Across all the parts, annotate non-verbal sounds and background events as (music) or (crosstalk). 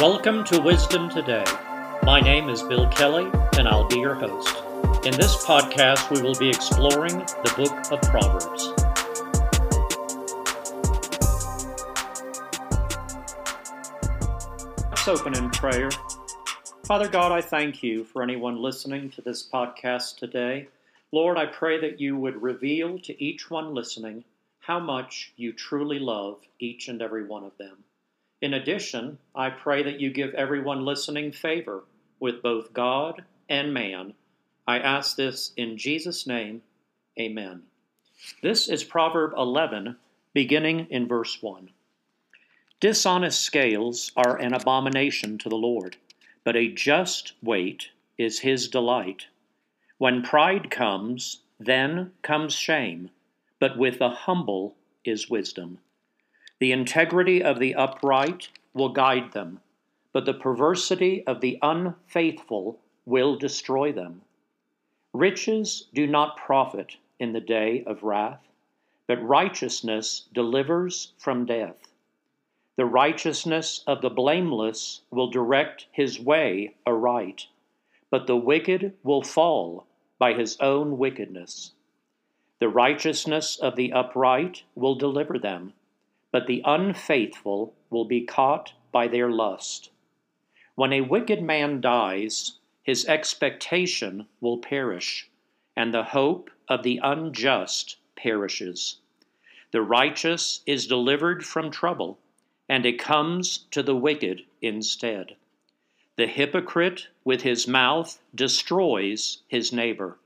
Welcome to Wisdom Today. My name is Bill Kelley, and I'll be your host. In this podcast, we will be exploring the book of Proverbs. Let's open in prayer. Father God, I thank you for anyone listening to this podcast today. Lord, I pray that you would reveal to each one listening how much you truly love each and every one of them. In addition, I pray that you give everyone listening favor with both God and man. I ask this in Jesus' name. Amen. This is Proverb 11, beginning in verse 1. Dishonest scales are an abomination to the Lord, but a just weight is his delight. When pride comes, then comes shame, but with the humble is wisdom. The integrity of the upright will guide them, but the perversity of the unfaithful will destroy them. Riches do not profit in the day of wrath, but righteousness delivers from death. The righteousness of the blameless will direct his way aright, but the wicked will fall by his own wickedness. The righteousness of the upright will deliver them but the unfaithful will be caught by their lust. When a wicked man dies, his expectation will perish, and the hope of the unjust perishes. The righteous is delivered from trouble, and it comes to the wicked instead. The hypocrite with his mouth destroys his neighbor,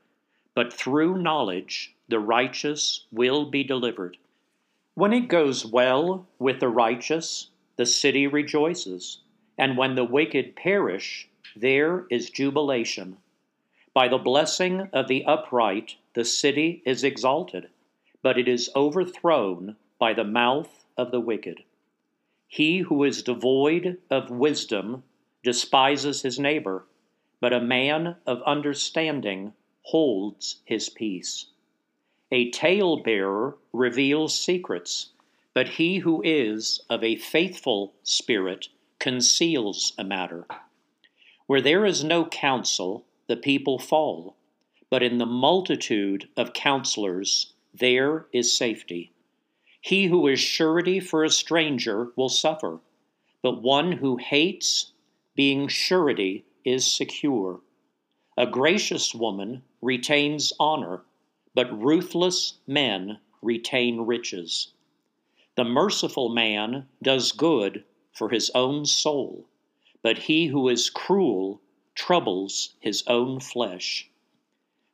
but through knowledge the righteous will be delivered. When it goes well with the righteous, the city rejoices, and when the wicked perish, there is jubilation. By the blessing of the upright, the city is exalted, but it is overthrown by the mouth of the wicked. He who is devoid of wisdom despises his neighbor, but a man of understanding holds his peace. A talebearer reveals secrets, but he who is of a faithful spirit conceals a matter. Where there is no counsel, the people fall, but in the multitude of counselors there is safety. He who is surety for a stranger will suffer, but one who hates being surety is secure. A gracious woman retains honor but ruthless men retain riches. The merciful man does good for his own soul, but he who is cruel troubles his own flesh.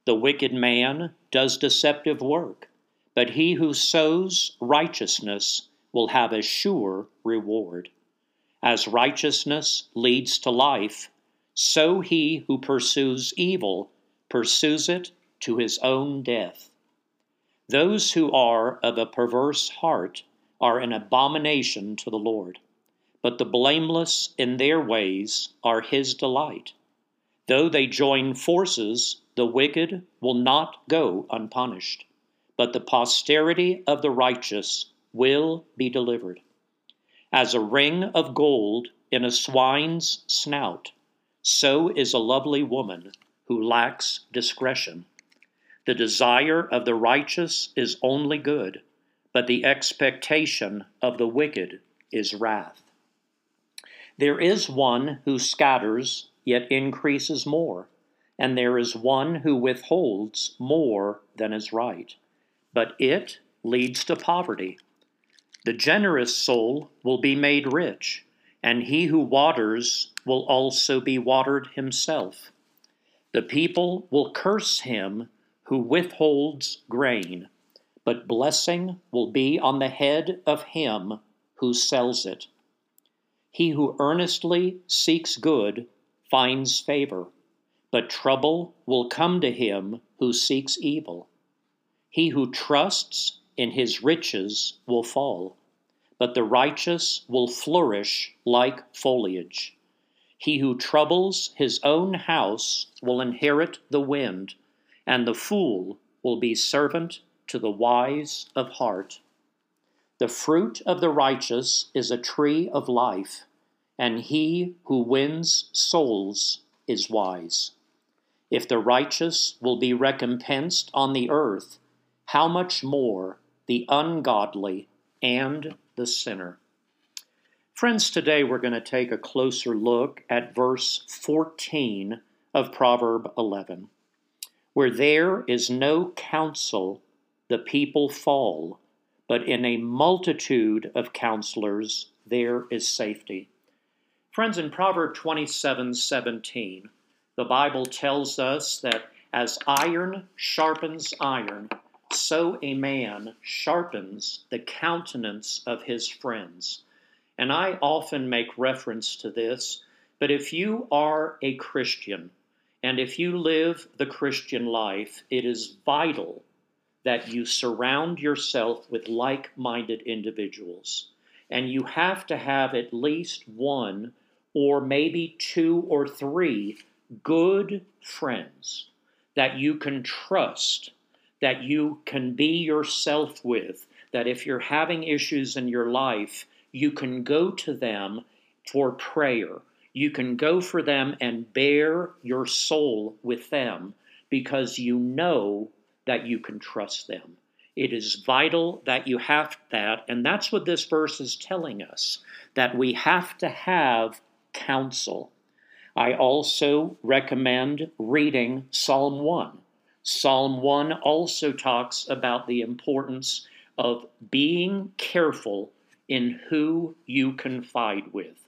The wicked man does deceptive work, but he who sows righteousness will have a sure reward. As righteousness leads to life, so he who pursues evil pursues it to his own death. Those who are of a perverse heart are an abomination to the Lord, but the blameless in their ways are his delight. Though they join forces, the wicked will not go unpunished, but the posterity of the righteous will be delivered. As a ring of gold in a swine's snout, so is a lovely woman who lacks discretion. The desire of the righteous is only good, but the expectation of the wicked is wrath. There is one who scatters, yet increases more, and there is one who withholds more than is right, but it leads to poverty. The generous soul will be made rich, and he who waters will also be watered himself. The people will curse him who withholds grain, but blessing will be on the head of him who sells it. He who earnestly seeks good finds favor, but trouble will come to him who seeks evil. He who trusts in his riches will fall, but the righteous will flourish like foliage. He who troubles his own house will inherit the wind and the fool will be servant to the wise of heart. The fruit of the righteous is a tree of life, and he who wins souls is wise. If the righteous will be recompensed on the earth, how much more the ungodly and the sinner? Friends, today we're going to take a closer look at verse 14 of Proverb 11. Where there is no counsel, the people fall, but in a multitude of counselors there is safety. Friends, in Proverb 27 17, the Bible tells us that as iron sharpens iron, so a man sharpens the countenance of his friends. And I often make reference to this, but if you are a Christian, and if you live the Christian life, it is vital that you surround yourself with like minded individuals. And you have to have at least one or maybe two or three good friends that you can trust, that you can be yourself with, that if you're having issues in your life, you can go to them for prayer. You can go for them and bare your soul with them because you know that you can trust them. It is vital that you have that, and that's what this verse is telling us that we have to have counsel. I also recommend reading Psalm 1. Psalm 1 also talks about the importance of being careful in who you confide with.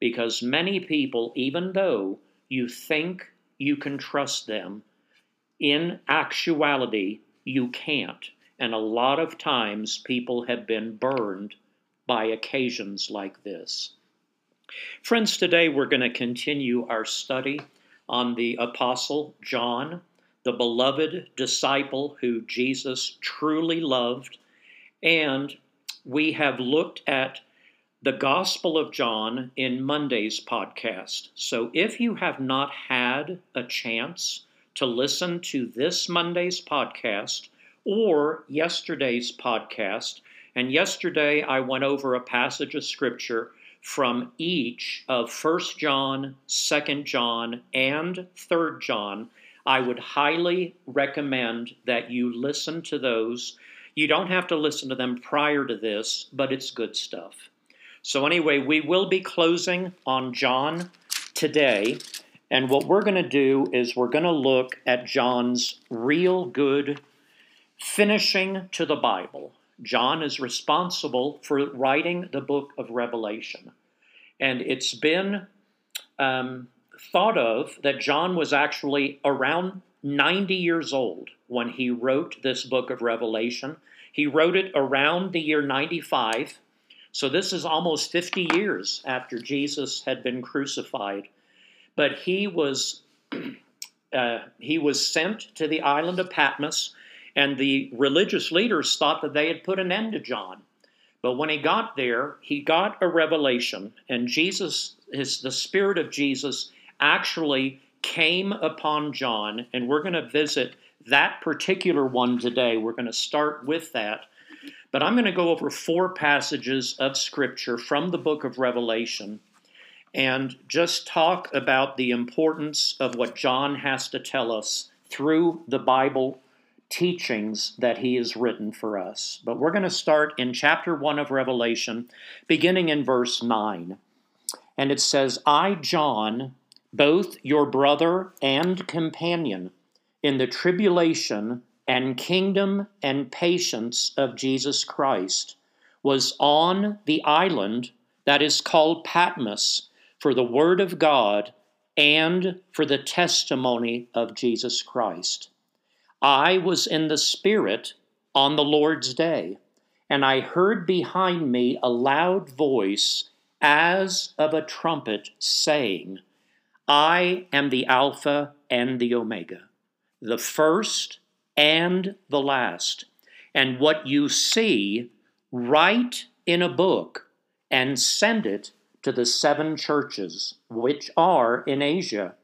Because many people, even though you think you can trust them, in actuality, you can't. And a lot of times people have been burned by occasions like this. Friends, today we're going to continue our study on the Apostle John, the beloved disciple who Jesus truly loved. And we have looked at the Gospel of John in Monday's podcast. So if you have not had a chance to listen to this Monday's podcast or yesterday's podcast, and yesterday I went over a passage of Scripture from each of 1 John, 2 John, and 3 John, I would highly recommend that you listen to those. You don't have to listen to them prior to this, but it's good stuff. So, anyway, we will be closing on John today. And what we're going to do is we're going to look at John's real good finishing to the Bible. John is responsible for writing the book of Revelation. And it's been um, thought of that John was actually around 90 years old when he wrote this book of Revelation. He wrote it around the year 95. So this is almost 50 years after Jesus had been crucified. But he was. (clears throat) Uh, he was sent to the island of Patmos and the religious leaders thought that they had put an end to John. But when he got there, he got a revelation, and Jesus, his, the Spirit of Jesus, actually came upon John, and we're going to visit that particular one today. We're going to start with that. But I'm going to go over four passages of Scripture from the book of Revelation and just talk about the importance of what John has to tell us through the Bible teachings that he has written for us. But we're going to start in chapter 1 of Revelation, beginning in verse 9. And it says, I, John, both your brother and companion, in the tribulation and kingdom and patience of Jesus Christ, was on the island that is called Patmos for the word of God and for the testimony of Jesus Christ. I was in the Spirit on the Lord's day, and I heard behind me a loud voice as of a trumpet saying, I am the Alpha and the Omega, the first and the last. And what you see, write in a book and send it to the seven churches which are in Asia,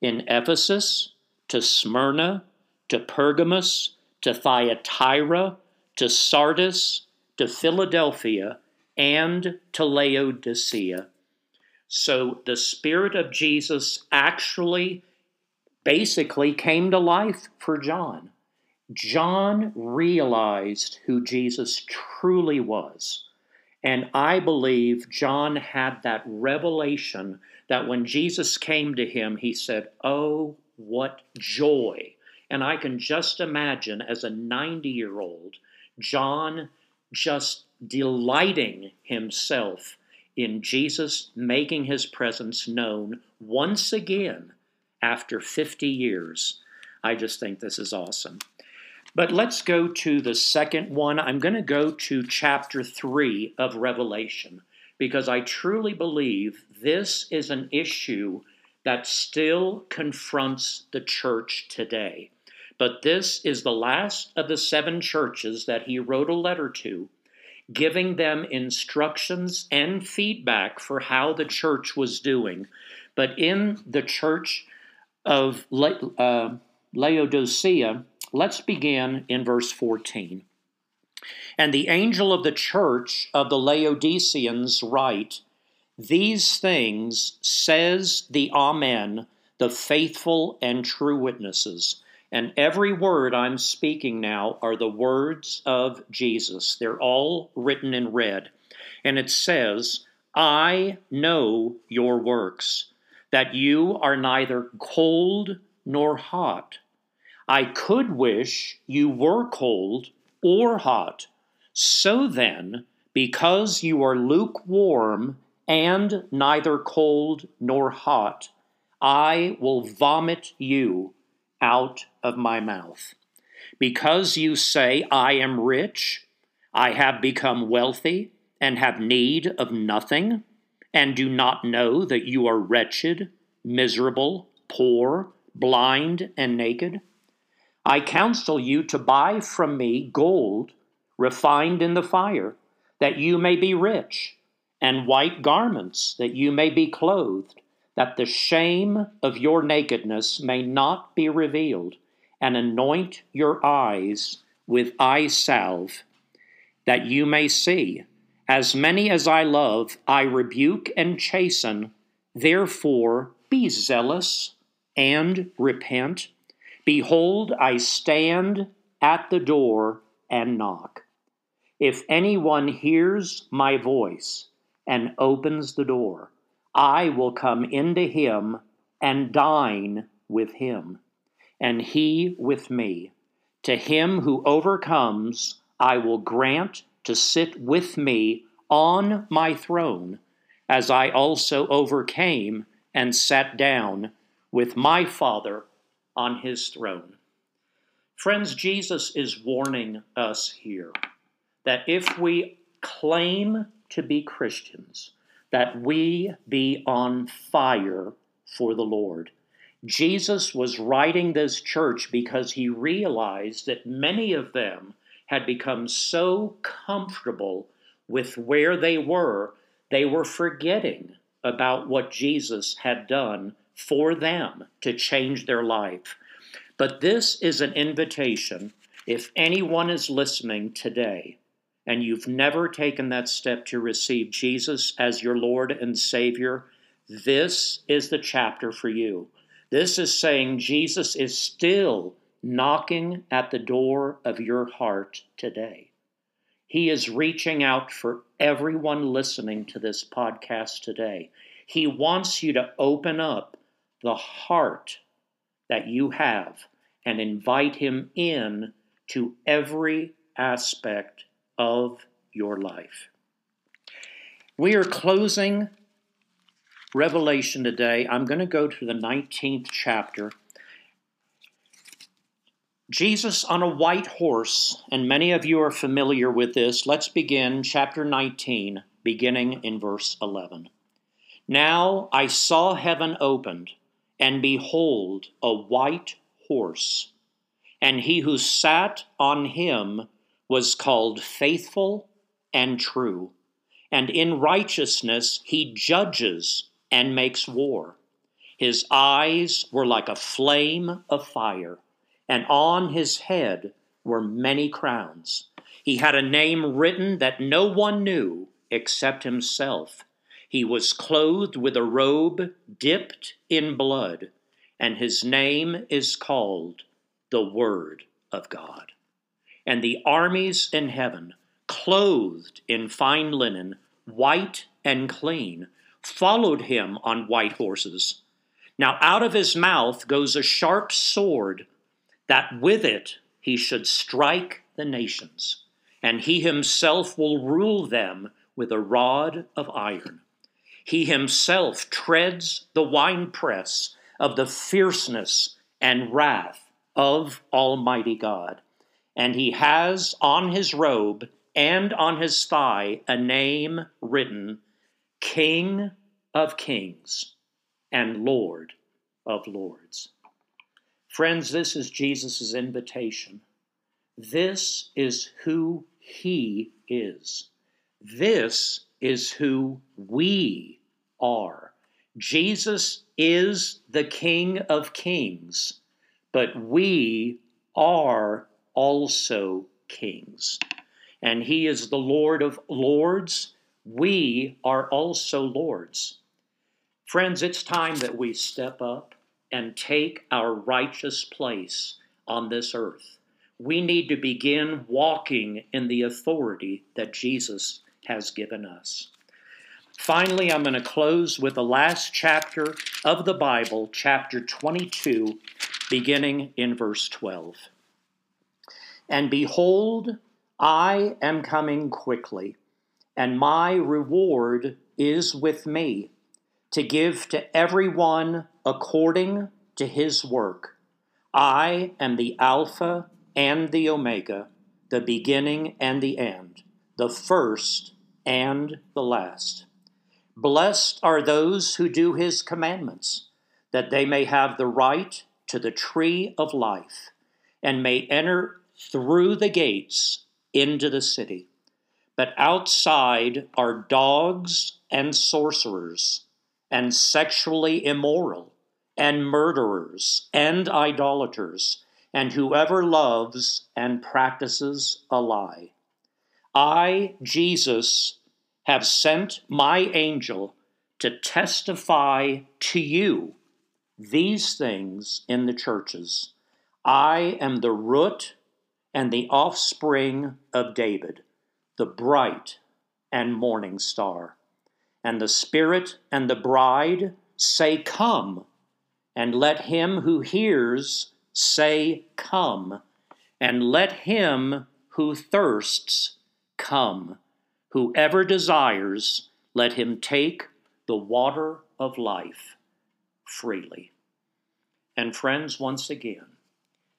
in Ephesus, to Smyrna, to Pergamos, to Thyatira, to Sardis, to Philadelphia, and to Laodicea. So the Spirit of Jesus actually basically came to life for John. John realized who Jesus truly was. And I believe John had that revelation that when Jesus came to him, he said, Oh, what joy. And I can just imagine as a 90 year old, John just delighting himself in Jesus making his presence known once again after 50 years. I just think this is awesome. But let's go to the second one. I'm going to go to chapter 3 of Revelation because I truly believe this is an issue that still confronts the church today. But this is the last of the seven churches that he wrote a letter to, giving them instructions and feedback for how the church was doing. But in the church of uh, Laodicea, let's begin in verse 14. And the angel of the church of the Laodiceans write, These things says the Amen, the faithful and true witnesses. And every word I'm speaking now are the words of Jesus. They're all written in red. And it says, I know your works, that you are neither cold nor hot. I could wish you were cold or hot. So then, because you are lukewarm and neither cold nor hot, I will vomit you out of my mouth. Because you say, I am rich, I have become wealthy, and have need of nothing, and do not know that you are wretched, miserable, poor, blind, and naked? I counsel you to buy from me gold refined in the fire, that you may be rich, and white garments, that you may be clothed, that the shame of your nakedness may not be revealed, and anoint your eyes with eye salve, that you may see. As many as I love, I rebuke and chasten. Therefore, be zealous and repent. Behold, I stand at the door and knock. If anyone hears my voice and opens the door, I will come into him and dine with him, and he with me. To him who overcomes, I will grant to sit with me on my throne, as I also overcame and sat down with my Father on his throne. Friends, Jesus is warning us here that if we claim to be Christians, that we be on fire for the Lord. Jesus was writing this church because he realized that many of them had become so comfortable with where they were, they were forgetting about what Jesus had done for them to change their life. But this is an invitation. If anyone is listening today and you've never taken that step to receive Jesus as your Lord and Savior, this is the chapter for you. This is saying Jesus is still knocking at the door of your heart today. He is reaching out for everyone listening to this podcast today. He wants you to open up the heart that you have and invite Him in to every aspect of your life. We are closing Revelation today. I'm going to go to the 19th chapter. Jesus on a white horse, and many of you are familiar with this. Let's begin chapter 19, beginning in verse 11. Now I saw heaven opened and behold, a white horse. And he who sat on him was called faithful and true. And in righteousness he judges and makes war. His eyes were like a flame of fire, and on his head were many crowns. He had a name written that no one knew except himself. He was clothed with a robe dipped in blood, and his name is called the Word of God. And the armies in heaven, clothed in fine linen, white and clean, followed him on white horses. Now out of his mouth goes a sharp sword, that with it he should strike the nations, and he himself will rule them with a rod of iron. He himself treads the winepress of the fierceness and wrath of Almighty God. And he has on his robe and on his thigh a name written King of Kings and Lord of Lords. Friends, this is Jesus' invitation. This is who he is. This is who we are. Jesus is the King of Kings, but we are also kings. And he is the Lord of Lords. We are also Lords. Friends, it's time that we step up and take our righteous place on this earth. We need to begin walking in the authority that Jesus has given us. Finally, I'm going to close with the last chapter of the Bible, chapter 22, beginning in verse 12. And behold, I am coming quickly, and my reward is with me, to give to everyone according to his work. I am the Alpha and the Omega, the beginning and the end, the first and the last. Blessed are those who do his commandments, that they may have the right to the tree of life, and may enter through the gates into the city. But outside are dogs and sorcerers, and sexually immoral, and murderers, and idolaters, and whoever loves and practices a lie. I, Jesus, have sent my angel to testify to you these things in the churches. I am the root and the offspring of David, the bright and morning star. And the Spirit and the bride say, Come, and let him who hears say, Come, and let him who thirsts come. Whoever desires, let him take the water of life freely. And friends, once again,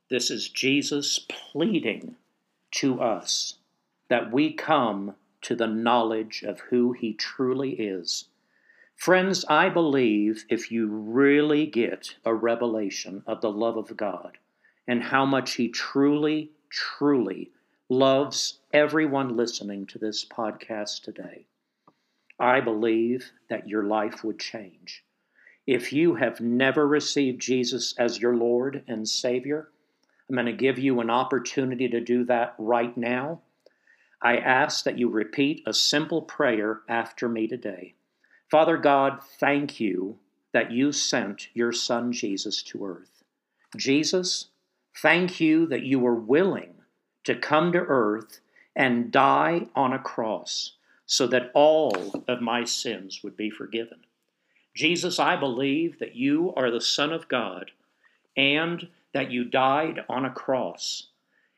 this is Jesus pleading to us that we come to the knowledge of who he truly is. Friends, I believe if you really get a revelation of the love of God and how much he truly, truly loves everyone listening to this podcast today. I believe that your life would change. If you have never received Jesus as your Lord and Savior, I'm going to give you an opportunity to do that right now. I ask that you repeat a simple prayer after me today. Father God, thank you that you sent your Son Jesus to earth. Jesus, thank you that you were willing to come to earth and die on a cross so that all of my sins would be forgiven. Jesus, I believe that you are the Son of God and that you died on a cross.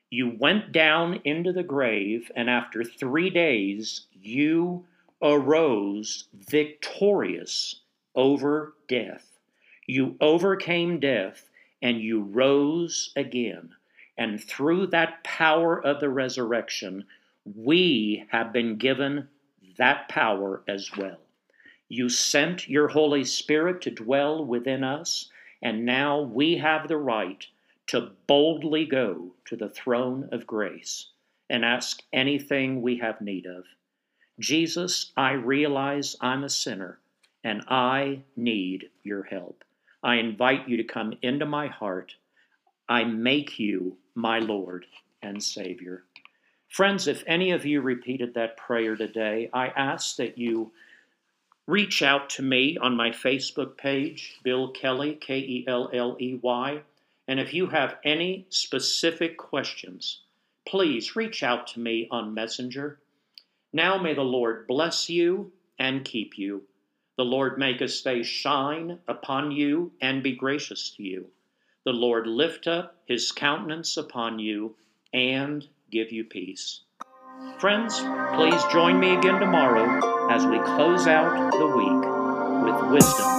You went down into the grave, and after three days, you arose victorious over death. You overcame death, and you rose again. And through that power of the resurrection, we have been given that power as well. You sent your Holy Spirit to dwell within us, and now we have the right to boldly go to the throne of grace and ask anything we have need of. Jesus, I realize I'm a sinner and I need your help. I invite you to come into my heart. I make you my Lord and Savior. Friends, if any of you repeated that prayer today, I ask that you Reach out to me on my Facebook page, Bill Kelley, K E L L E Y. And if you have any specific questions, please reach out to me on Messenger. Now may the Lord bless you and keep you. The Lord make his face shine upon you and be gracious to you. The Lord lift up his countenance upon you and give you peace. Friends, please join me again tomorrow as we close out the week with wisdom